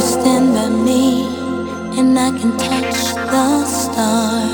you stand by me and I can touch the stars.